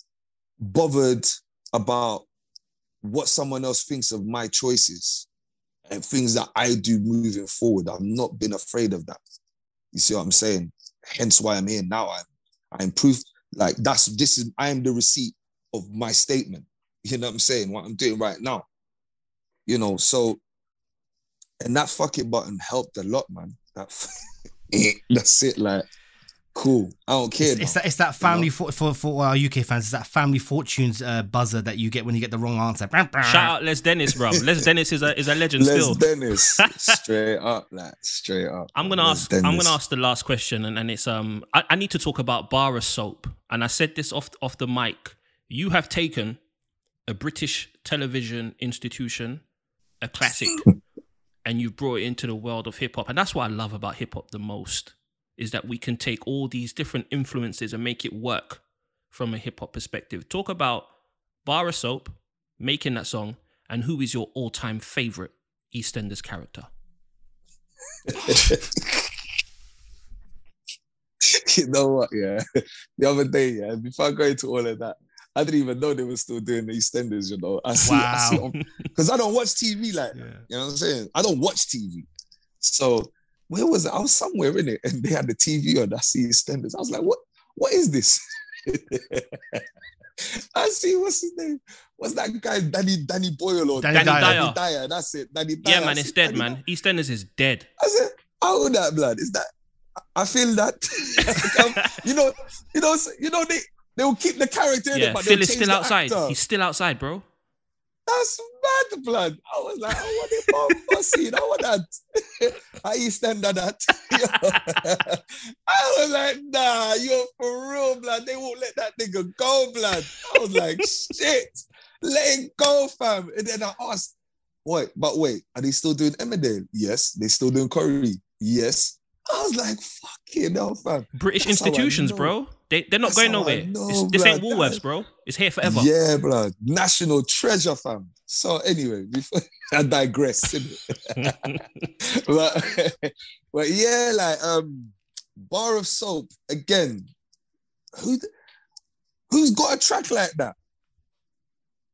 [SPEAKER 4] bothered about what someone else thinks of my choices and things that I do moving forward. I've not been afraid of that. You see what I'm saying? Hence why I'm here now. I'm I'm proof like that's this is I am the receipt of my statement. You know what I'm saying? What I'm doing right now. You know, so and that fuck it button helped a lot, man. That that's it. Like, cool. I don't care.
[SPEAKER 3] It's, it's that it's that family for, for for our UK fans. It's that family fortunes uh, buzzer that you get when you get the wrong answer.
[SPEAKER 5] Shout out Les Dennis, bro. Les Dennis is a is a legend
[SPEAKER 4] Les
[SPEAKER 5] still.
[SPEAKER 4] Dennis, straight up, like straight up.
[SPEAKER 5] I'm gonna
[SPEAKER 4] Les
[SPEAKER 5] ask. I'm gonna ask the last question, and, and it's um. I, I need to talk about bar of soap, and I said this off off the mic. You have taken a British television institution, a classic, and you've brought it into the world of hip hop, and that's what I love about hip hop the most is that we can take all these different influences and make it work from a hip hop perspective. Talk about bar soap, making that song, and who is your all time favorite EastEnders character?
[SPEAKER 4] you know what? Yeah, the other day, yeah, before I go into all of that, I didn't even know they were still doing the EastEnders. You know, I see, I see,
[SPEAKER 3] Wow.
[SPEAKER 4] because I don't watch TV like that. You know what I'm saying? I don't watch TV. So where was it? I was somewhere in it, and they had the TV on. I see EastEnders. I was like, what? What is this? I see what's his name? What's that guy? Danny Danny Boyle or
[SPEAKER 3] Danny
[SPEAKER 5] Dyer.
[SPEAKER 4] Danny Dyer. That's it. Danny Dyer.
[SPEAKER 5] Yeah, man, it's dead,
[SPEAKER 4] Danny
[SPEAKER 5] man. EastEnders is dead.
[SPEAKER 4] I said, how old that blood? Is that I feel that you know, you know, you know, they they will keep the character in
[SPEAKER 5] Yeah,
[SPEAKER 4] it, but
[SPEAKER 5] Phil is still
[SPEAKER 4] the
[SPEAKER 5] outside.
[SPEAKER 4] actor.
[SPEAKER 5] He's still outside, bro.
[SPEAKER 4] That's mad blood. I was like, I want it more pussy. I want that. I stand on that. I was like, nah, you're for real, blood. They won't let that nigga go, blood. I was like, shit, let it go, fam. And then I asked, wait, but wait, are they still doing Emmerdale? Yes. They still doing Corrie? Yes. I was like, fucking hell, fam.
[SPEAKER 5] British
[SPEAKER 4] That's
[SPEAKER 5] institutions, bro. They they're not
[SPEAKER 4] That's
[SPEAKER 5] going nowhere.
[SPEAKER 4] know,
[SPEAKER 5] It's- this ain't. Woolworths, bro. It's here forever.
[SPEAKER 4] Yeah, bro. National treasure, fam. So anyway, before I digress, but, but yeah, like um, bar of soap again. Who, who's got a track like that?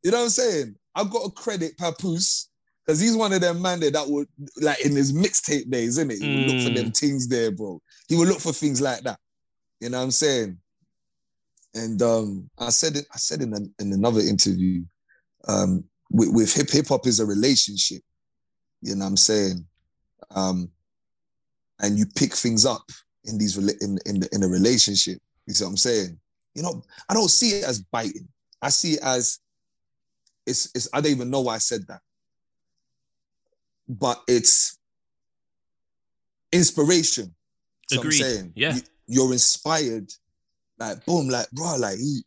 [SPEAKER 4] You know what I'm saying? I've got to credit Papoose because he's one of them man there that would like in his mixtape days, isn't it? He would look for them things there, bro. He would look for things like that. You know what I'm saying? And um, I said it. I said in, an, in another interview, um, with, with hip hip hop is a relationship. You know what I'm saying? Um, and you pick things up in these in in, the, in a relationship. You see what I'm saying? You know, I don't see it as biting. I see it as it's it's. I don't even know why I said that, but it's inspiration. So I'm saying,
[SPEAKER 5] Yeah.
[SPEAKER 4] you, you're inspired. Like boom, like bro, like he,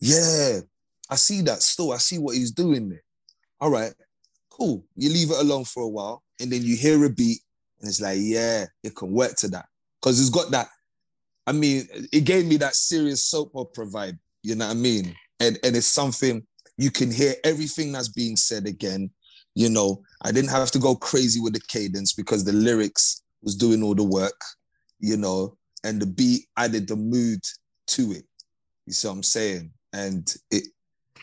[SPEAKER 4] yeah, I see that still. I see what he's doing there. All right, cool. You leave it alone for a while, and then you hear a beat, and it's like, yeah, it can work to that because it's got that. I mean, it gave me that serious soap opera vibe. You know what I mean? And and it's something you can hear everything that's being said again. You know, I didn't have to go crazy with the cadence because the lyrics was doing all the work. You know, and the beat added the mood to it. You see what I'm saying? And it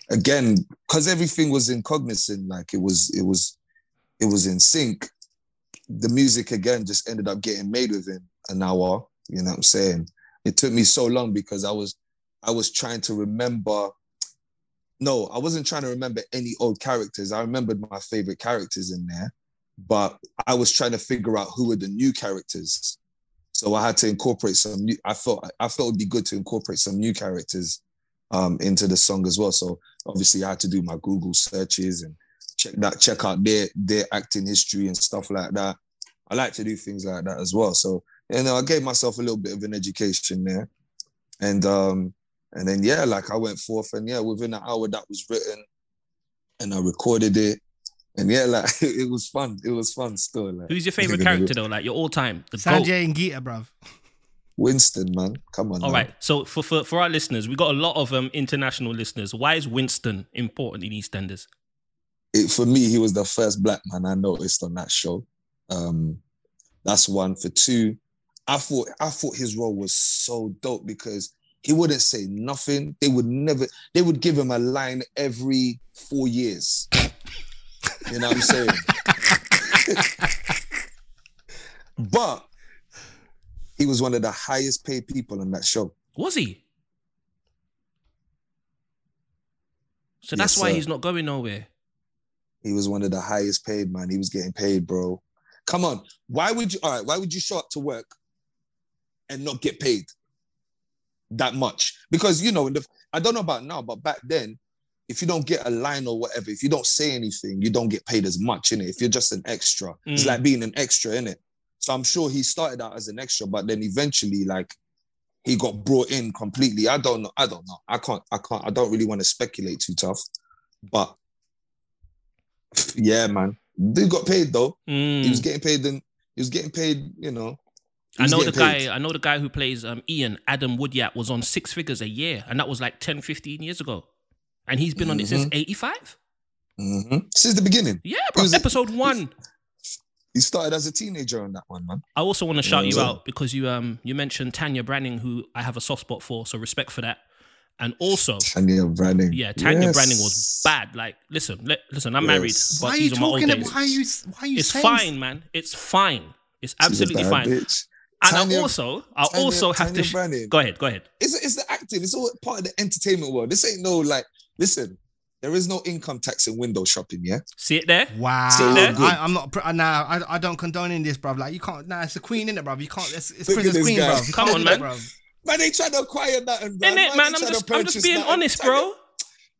[SPEAKER 4] again, because everything was in cognizant, like it was, it was, it was in sync. The music again just ended up getting made within an hour. You know what I'm saying? It took me so long because I was, I was trying to remember. No, I wasn't trying to remember any old characters. I remembered my favorite characters in there, but I was trying to figure out who were the new characters. So I had to incorporate some new. I felt I felt it'd be good to incorporate some new characters um, into the song as well. So obviously I had to do my Google searches and check that, check out their their acting history and stuff like that. I like to do things like that as well. So you know, I gave myself a little bit of an education there, and um, and then yeah, like I went forth and yeah, within an hour that was written, and I recorded it, and yeah, like it was fun. It was fun still. Like,
[SPEAKER 5] Who's your favorite character though? Like your all time? The GOAT?
[SPEAKER 3] Sanjay and Geeta, bruv.
[SPEAKER 4] Winston, man, come on.
[SPEAKER 5] All
[SPEAKER 4] now.
[SPEAKER 5] right. So for, for for our listeners, we got a lot of um international listeners. Why is Winston important in EastEnders?
[SPEAKER 4] it, for me, he was the first black man I noticed on that show. Um, that's one. For two, I thought I thought his role was so dope because he wouldn't say nothing. They would never. They would give him a line every four years. You know what I'm saying? but he was one of the highest paid people on that show.
[SPEAKER 5] Was he? So that's
[SPEAKER 4] Yes,
[SPEAKER 5] why
[SPEAKER 4] sir.
[SPEAKER 5] he's not going nowhere.
[SPEAKER 4] He was one of the highest paid, man. He was getting paid, bro. Come on. Why would you all right? Why would you show up to work and not get paid that much? Because you know, in the, I don't know about now, but back then, if you don't get a line or whatever, if you don't say anything, you don't get paid as much in it. If you're just an extra, it's
[SPEAKER 5] Mm.
[SPEAKER 4] like being an extra in it. So I'm sure he started out as an extra, but then eventually, like, he got brought in completely. I don't know. I don't know. I can't. I can't. I don't really want to speculate too tough, but yeah, man, dude got paid though.
[SPEAKER 5] Mm.
[SPEAKER 4] He was getting paid. Then he was getting paid. You know.
[SPEAKER 5] I know the
[SPEAKER 4] paid.
[SPEAKER 5] guy. I know the guy who plays um, Ian Adam Woodyatt was on six figures a year, and that was like 10, 15 years ago, and he's been on it since
[SPEAKER 4] Mm-hmm.
[SPEAKER 5] eighty five.
[SPEAKER 4] Mhm. Since the beginning,
[SPEAKER 5] Yeah, bro.
[SPEAKER 4] was-
[SPEAKER 5] Episode one.
[SPEAKER 4] he started as a teenager on that one, man.
[SPEAKER 5] I also want to shout you out because you um you mentioned Tanya Branning, who I have a soft spot for, so respect for that. And also,
[SPEAKER 4] Tanya Branning.
[SPEAKER 5] yeah, Tanya
[SPEAKER 4] Yes.
[SPEAKER 5] Branning was bad. Like, listen, li- listen, I'm
[SPEAKER 4] Yes.
[SPEAKER 5] married, but
[SPEAKER 3] Why are you
[SPEAKER 5] these are my old
[SPEAKER 3] talking?
[SPEAKER 5] days.
[SPEAKER 3] About, why are you? Why are you?
[SPEAKER 5] It's
[SPEAKER 3] saying
[SPEAKER 5] fine, man. It's fine. It's
[SPEAKER 4] She's a
[SPEAKER 5] absolutely
[SPEAKER 4] bad
[SPEAKER 5] fine.
[SPEAKER 4] bitch.
[SPEAKER 5] And I also, I
[SPEAKER 4] Tanya-
[SPEAKER 5] also have
[SPEAKER 4] Tanya
[SPEAKER 5] to. Sh- go ahead, go ahead.
[SPEAKER 4] It's, it's the acting. It's all part of the entertainment world. This ain't no like. Listen, there is no income tax in window shopping. Yeah.
[SPEAKER 5] See it there?
[SPEAKER 3] Wow,
[SPEAKER 4] So
[SPEAKER 5] we're.
[SPEAKER 3] I, I'm not. pr- Nah, I, I don't condone in this, bruv. Like you can't. Nah, it's the queen in it, bruv. You can't. It's, it's
[SPEAKER 4] Look at
[SPEAKER 3] Princess Queen,
[SPEAKER 4] guy.
[SPEAKER 3] bruv.
[SPEAKER 5] Come on,
[SPEAKER 3] do that,
[SPEAKER 5] man.
[SPEAKER 3] bruv.
[SPEAKER 4] Man, they trying to acquire that and
[SPEAKER 5] In it, man. I'm just, I'm just being honest, bro.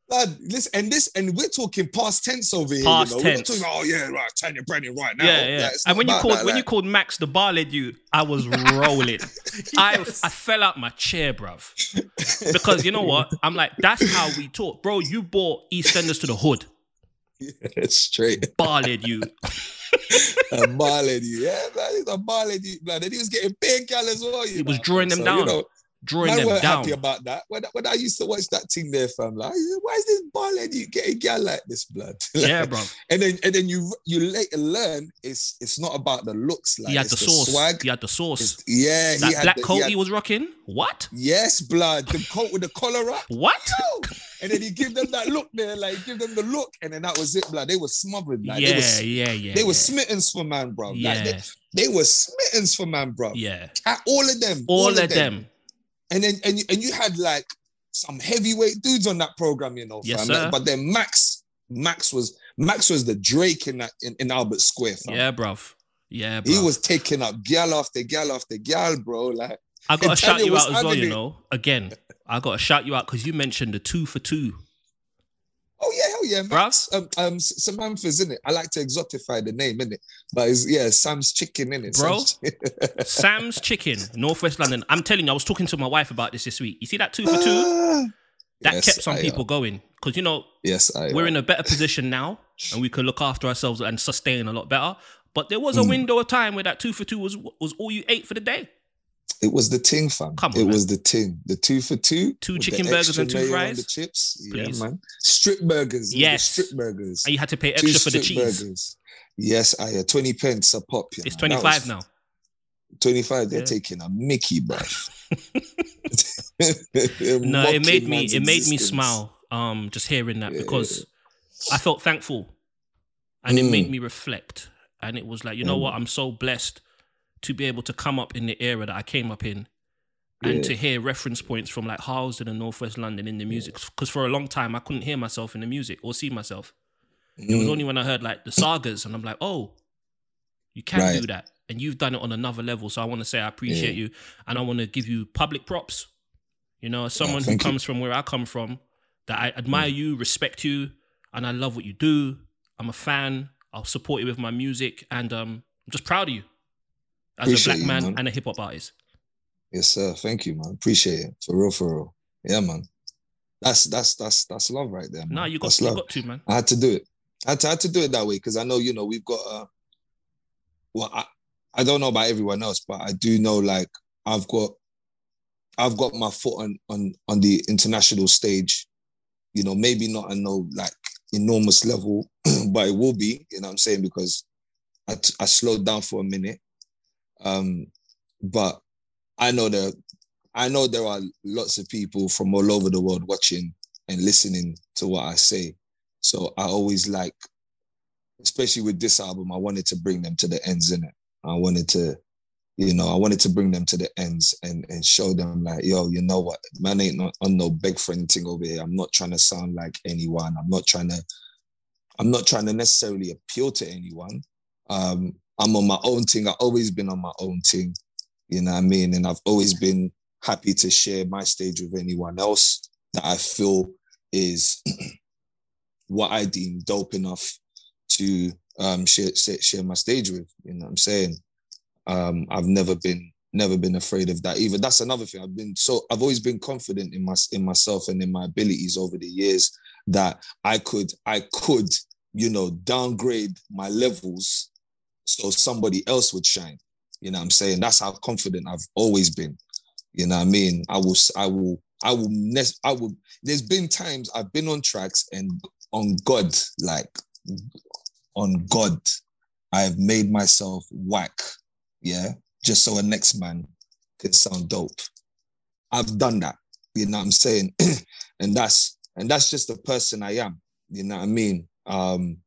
[SPEAKER 4] Lad, listen, and this, and we're talking past tense over here.
[SPEAKER 5] Past
[SPEAKER 4] you know? We're not
[SPEAKER 5] tense.
[SPEAKER 4] talking about, oh yeah, right, Tanya Branning right now.
[SPEAKER 5] Yeah, yeah.
[SPEAKER 4] Like,
[SPEAKER 5] and when you called
[SPEAKER 4] that,
[SPEAKER 5] when you called Max the bar led you, I was rolling. I I fell out my chair, bruv. Because you know what? I'm like, that's how we talk, bro. You brought EastEnders to the hood, Yeah,
[SPEAKER 4] straight,
[SPEAKER 5] bar led you.
[SPEAKER 4] a bar lady, yeah, man, he's a bar lady, man, and he was getting big gal as well. You
[SPEAKER 5] He was drawing them
[SPEAKER 4] so,
[SPEAKER 5] down.
[SPEAKER 4] You know,
[SPEAKER 5] drawing
[SPEAKER 4] man
[SPEAKER 5] them
[SPEAKER 4] weren't
[SPEAKER 5] down.
[SPEAKER 4] happy about that. When, when I used to watch that thing there, fam, like, why is this bar lady getting gal like this, blood?
[SPEAKER 5] Yeah, bro.
[SPEAKER 4] And then and then you you later learn it's it's not about the looks, like
[SPEAKER 5] He had the sauce.
[SPEAKER 4] swag.
[SPEAKER 5] He had the sauce.
[SPEAKER 4] It's- yeah, he
[SPEAKER 5] That
[SPEAKER 4] had
[SPEAKER 5] black
[SPEAKER 4] the,
[SPEAKER 5] coat
[SPEAKER 4] he
[SPEAKER 5] he, was rocking. What?
[SPEAKER 4] Yes, blood. The coat with the collar up.
[SPEAKER 5] What?
[SPEAKER 4] Yo! And then he give them that look there, like give them the look, and then that was it, blood. They were smothered, like
[SPEAKER 5] yeah,
[SPEAKER 4] they were,
[SPEAKER 5] yeah, yeah.
[SPEAKER 4] they were
[SPEAKER 5] yeah.
[SPEAKER 4] smittens for man, bro.
[SPEAKER 5] Yeah,
[SPEAKER 4] Like they, they were smittens for man, bro.
[SPEAKER 5] yeah.
[SPEAKER 4] All of them,
[SPEAKER 5] All, of them.
[SPEAKER 4] And then and you, and you had like some heavyweight dudes on that program, you know,
[SPEAKER 5] Yes,
[SPEAKER 4] fam.
[SPEAKER 5] sir.
[SPEAKER 4] But then Max, Max was Max was the Drake in that in, in Albert Square, fam.
[SPEAKER 5] Yeah, bruv. Yeah, bruv.
[SPEAKER 4] He was taking up gal after gal after gal, bro. Like
[SPEAKER 5] I gotta shout you out as well, you know. Again, I gotta shout you out because you mentioned the two for two.
[SPEAKER 4] Oh yeah, hell yeah, Max. Um, um, Samantha's in it. I like to exotify the name, in it, But it's, yeah, Sam's chicken in it,
[SPEAKER 5] Bro. Sam's Chicken, Northwest London. I'm telling you, I was talking to my wife about this this week. You see that two for two? That
[SPEAKER 4] Yes,
[SPEAKER 5] kept some
[SPEAKER 4] I
[SPEAKER 5] people
[SPEAKER 4] am.
[SPEAKER 5] going because you know
[SPEAKER 4] Yes, I.
[SPEAKER 5] we're
[SPEAKER 4] am.
[SPEAKER 5] in a better position now and we can look after ourselves and sustain a lot better. But there was a
[SPEAKER 4] Mm.
[SPEAKER 5] window of time where that two for two was was all you ate for the day.
[SPEAKER 4] It was the ting, fam.
[SPEAKER 5] Come on,
[SPEAKER 4] it
[SPEAKER 5] man.
[SPEAKER 4] was the ting. The two for two.
[SPEAKER 5] Two chicken burgers and two fries?
[SPEAKER 4] The chips.
[SPEAKER 5] Please.
[SPEAKER 4] Yeah, man. Strip burgers.
[SPEAKER 5] Yes.
[SPEAKER 4] strip burgers.
[SPEAKER 5] And you had to pay
[SPEAKER 4] Two
[SPEAKER 5] extra for the cheese.
[SPEAKER 4] burgers. Yes, I uh, 20 pence a pop. you
[SPEAKER 5] It's
[SPEAKER 4] know.
[SPEAKER 5] 25
[SPEAKER 4] was-
[SPEAKER 5] now.
[SPEAKER 4] 25, they're
[SPEAKER 5] Yeah.
[SPEAKER 4] taking a Mickey, bro.
[SPEAKER 5] No, it made me it made me smile um just hearing that
[SPEAKER 4] Yeah.
[SPEAKER 5] because I felt thankful and it made
[SPEAKER 4] Mm.
[SPEAKER 5] me reflect and it was like you know
[SPEAKER 4] Mm.
[SPEAKER 5] what I'm so blessed to be able to come up in the era that I came up in and
[SPEAKER 4] Yeah.
[SPEAKER 5] to hear reference points from like Harlesden and Northwest London in the music because for a long time I couldn't hear myself in the music or see myself it was
[SPEAKER 4] Mm.
[SPEAKER 5] only when I heard like the sagas and I'm like oh you can
[SPEAKER 4] Right.
[SPEAKER 5] do that and you've done it on another level. So I want to say I appreciate
[SPEAKER 4] Yeah.
[SPEAKER 5] you, and I want to give you public props. You know, as someone who
[SPEAKER 4] thank you. Mm.
[SPEAKER 5] comes from where I come from, that I admire you, respect you, and I love what you do. I'm a fan. I'll support you with my music, and um, I'm just proud of you as
[SPEAKER 4] Appreciate
[SPEAKER 5] a black
[SPEAKER 4] you,
[SPEAKER 5] man,
[SPEAKER 4] man.
[SPEAKER 5] and a hip hop artist.
[SPEAKER 4] Yes, sir. Thank you, man. Appreciate it. For real, for real. Yeah, man. That's that's that's that's love right there. Man.
[SPEAKER 5] No, you got
[SPEAKER 4] that's
[SPEAKER 5] you
[SPEAKER 4] love.
[SPEAKER 5] got to man.
[SPEAKER 4] I had to do it. I had to, I had to do it that way because I know, you know, we've got uh well, I, I don't know about everyone else, but I do know like I've got I've got my foot on on on the international stage, you know, maybe not on no like enormous level, but it will be, you know what I'm saying? Because I, t- I slowed down for a minute. Um, but I know that I know there are lots of people from all over the world watching and listening to what I say. So I always like, especially with this album, I wanted to bring them to the ends in it. I wanted to, you know, I wanted to bring them to the ends and and show them like, yo, you know what, man ain't not on no big friend thing over here. I'm not trying to sound like anyone. I'm not trying to, I'm not trying to necessarily appeal to anyone. Um, I'm on my own thing. I've always been on my own thing. You know what I mean? And I've always been happy to share my stage with anyone else that I feel is what I deem dope enough to um, share, share share my stage with. You know what I'm saying? Um, I've never been never been afraid of that either. That's another thing. I've been so I've always been confident in my in myself and in my abilities over the years that I could I could you know downgrade my levels so somebody else would shine. You know I'm saying? That's how confident I've always been. You know I mean? I will, I will, I will, I will. There's been times I've been on tracks and on God, like on God, I have made myself whack. Yeah. Just so a next man can sound dope. I've done that. You know what I'm saying? and that's, and that's just the person I am. You know what I mean? Um,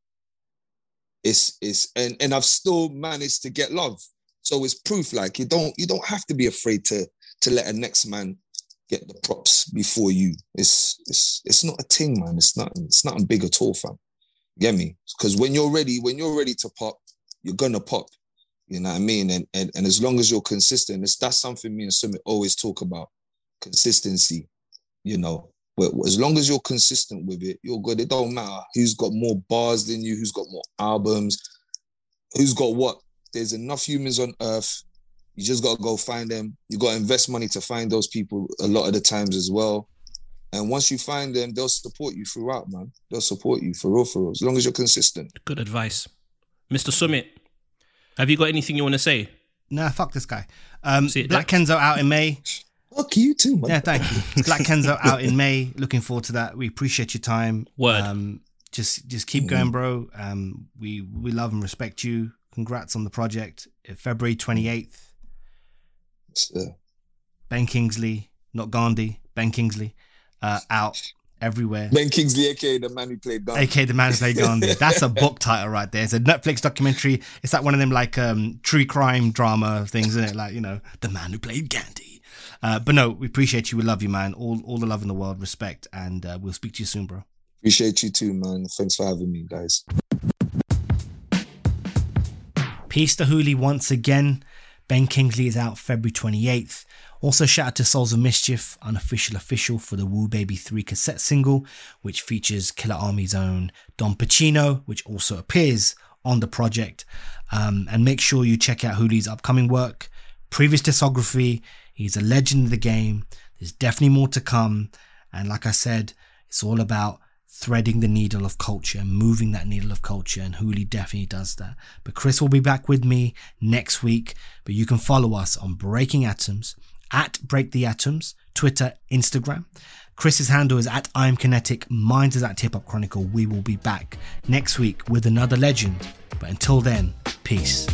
[SPEAKER 4] it's, it's, and, and I've still managed to get love. So it's proof like you don't, you don't have to be afraid to, to let a next man get the props before you. It's it's it's not a thing, man. It's not it's not big at all, fam. Get me? Because when you're ready, when you're ready to pop, you're gonna pop. You know what I mean? And and, and as long as you're consistent, it's that's something me and Sumit always talk about. Consistency. You know, as long as you're consistent with it, you're good. It don't matter who's got more bars than you, who's got more albums, who's got what. There's enough humans on earth you just gotta go find them. You gotta invest money to find those people a lot of the times as well. And once you find them, they'll support you throughout, man. They'll support you for real, for real. As long as you're consistent.
[SPEAKER 5] Good advice, Mr. Sumit. Have you got anything you want to say?
[SPEAKER 3] Nah, fuck this guy. Um,
[SPEAKER 5] See
[SPEAKER 3] Black Kenzo out in May.
[SPEAKER 4] Fuck you too, man.
[SPEAKER 3] Yeah, thank you. Black Kenzo out in May. Looking forward to that. We appreciate your time.
[SPEAKER 5] Word.
[SPEAKER 3] Um, just just keep going, bro. Um, we we love and respect you. Congrats on the project. Uh, February twenty eighth.
[SPEAKER 4] So,
[SPEAKER 3] Ben Kingsley, not Gandhi. Ben Kingsley, uh, out everywhere.
[SPEAKER 4] ben Kingsley, aka the man who played Gandhi.
[SPEAKER 3] AK the man who played Gandhi. That's a book title right there. It's a Netflix documentary. It's like one of them like um true crime drama things, isn't it? Like, you know, the man who played Gandhi. Uh, but no, we appreciate you. We love you, man. All all the love in the world, respect, and uh, we'll speak to you soon, bro.
[SPEAKER 4] Appreciate you too, man. Thanks for having me, guys.
[SPEAKER 3] Peace to Hooli once again. Ben Kingsley is out February 28th. Also, shout out to Souls of Mischief, unofficial official for the Woo Baby 3 cassette single, which features Killarmy's own Don Pacino, which also appears on the project. Um, and make sure you check out Hooli's upcoming work, previous discography. He's a legend of the game. There's definitely more to come. And like I said, it's all about threading the needle of culture and moving that needle of culture and Hooli definitely does that. But Chris will be back with me next week. But you can follow us on Breaking Atoms at Break the Atoms, Twitter, Instagram. Chris's handle is at I'm Kinetic, mine's is at Hip Hop Chronicle. We will be back next week with another legend. But until then, peace.